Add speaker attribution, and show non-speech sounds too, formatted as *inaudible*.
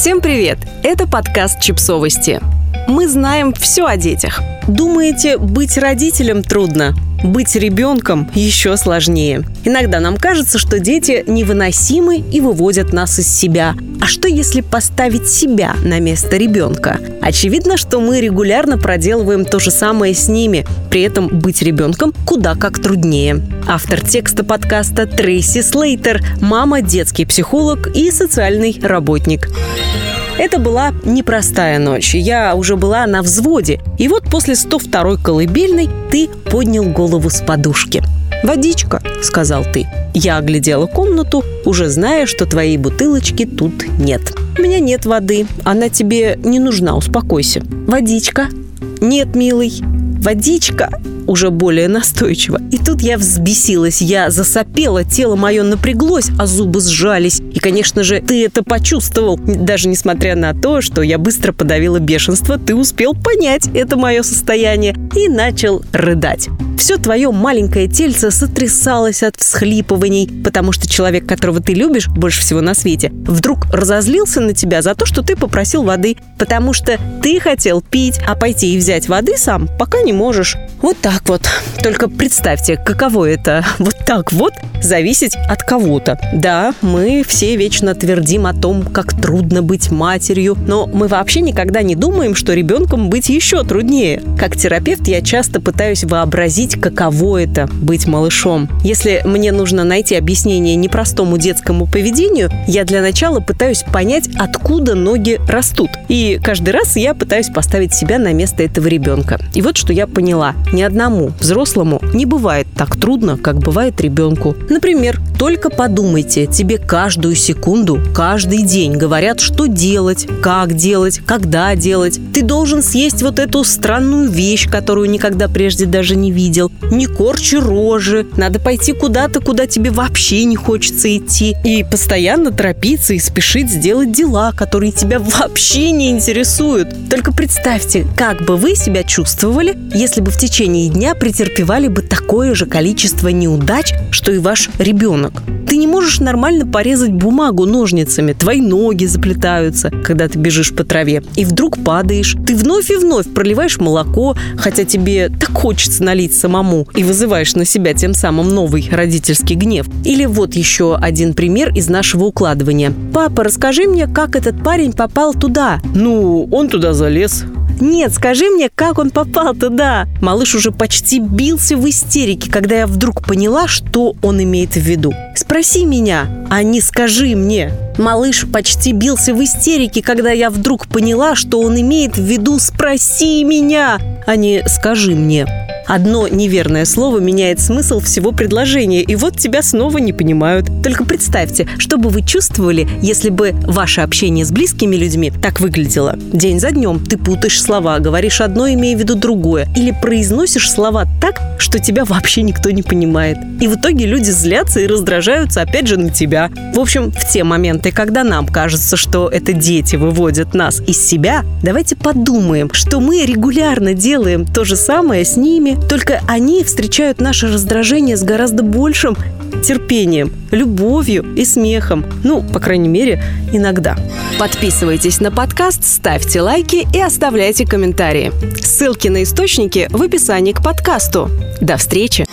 Speaker 1: Всем привет! Это подкаст «Чипсовости». Мы знаем все о детях. Думаете, быть родителем трудно? Быть ребенком еще сложнее. Иногда нам кажется, что дети невыносимы и выводят нас из себя. А что если поставить себя на место ребенка? Очевидно, что мы регулярно проделываем то же самое с ними. При этом быть ребенком куда как труднее. Автор текста подкаста Трейси Слейтер, мама, детский психолог и социальный работник. Это была непростая ночь. Я уже была на взводе. И вот после 102-й колыбельной ты поднял голову с подушки. «Водичка», — сказал ты. Я оглядела комнату, уже зная, что твоей бутылочки тут нет. «У меня нет воды. Она тебе не нужна, успокойся». «Водичка». «Нет, милый». «Водичка» уже более настойчиво. И тут я взбесилась, я засопела, тело мое напряглось, а зубы сжались. И, конечно же, ты это почувствовал. Даже несмотря на то, что я быстро подавила бешенство, ты успел понять это мое состояние и начал рыдать. Все твое маленькое тельце сотрясалось от всхлипываний, потому что человек, которого ты любишь больше всего на свете, вдруг разозлился на тебя за то, что ты попросил воды, потому что ты хотел пить, а пойти и взять воды сам пока не можешь. Вот так вот. Только представьте, каково это *laughs* вот так вот зависеть от кого-то. Да, мы все вечно твердим о том, как трудно быть матерью, но мы вообще никогда не думаем, что ребенком быть еще труднее. Как терапевт я часто пытаюсь вообразить, каково это быть малышом. Если мне нужно найти объяснение непростому детскому поведению, я для начала пытаюсь понять, откуда ноги растут. И каждый раз я пытаюсь поставить себя на место этого ребенка. И вот что я поняла. Ни одному взрослому не бывает так трудно, как бывает ребенку. Например, только подумайте, тебе каждую секунду, каждый день говорят, что делать, как делать, когда делать. Ты должен съесть вот эту странную вещь, которую никогда прежде даже не видел. Не корчи рожи. Надо пойти куда-то, куда тебе вообще не хочется идти. И постоянно торопиться и спешить сделать дела, которые тебя вообще не интересуют. Только представьте, как бы вы себя чувствовали, если бы в течение дня претерпевали бы такое же количество неудач, что и ваш ребенок. Ты не можешь нормально порезать бумагу ножницами, твои ноги заплетаются, когда ты бежишь по траве, и вдруг падаешь. Ты вновь и вновь проливаешь молоко, хотя тебе так хочется налить самому, и вызываешь на себя тем самым новый родительский гнев. Или вот еще один пример из нашего укладывания. «Папа, расскажи мне, как этот парень попал туда?» «Ну, он туда залез, нет, скажи мне, как он попал туда. Малыш уже почти бился в истерике, когда я вдруг поняла, что он имеет в виду. Спроси меня, а не скажи мне. Малыш почти бился в истерике, когда я вдруг поняла, что он имеет в виду «спроси меня», а не «скажи мне». Одно неверное слово меняет смысл всего предложения, и вот тебя снова не понимают. Только представьте, что бы вы чувствовали, если бы ваше общение с близкими людьми так выглядело. День за днем ты путаешь слова, говоришь одно, имея в виду другое, или произносишь слова так, что тебя вообще никто не понимает. И в итоге люди злятся и раздражаются опять же на тебя. В общем, в те моменты, когда нам кажется, что это дети выводят нас из себя, давайте подумаем, что мы регулярно делаем то же самое с ними, только они встречают наше раздражение с гораздо большим терпением, любовью и смехом. Ну, по крайней мере, иногда. Подписывайтесь на подкаст, ставьте лайки и оставляйте комментарии. Ссылки на источники в описании к подкасту. До встречи!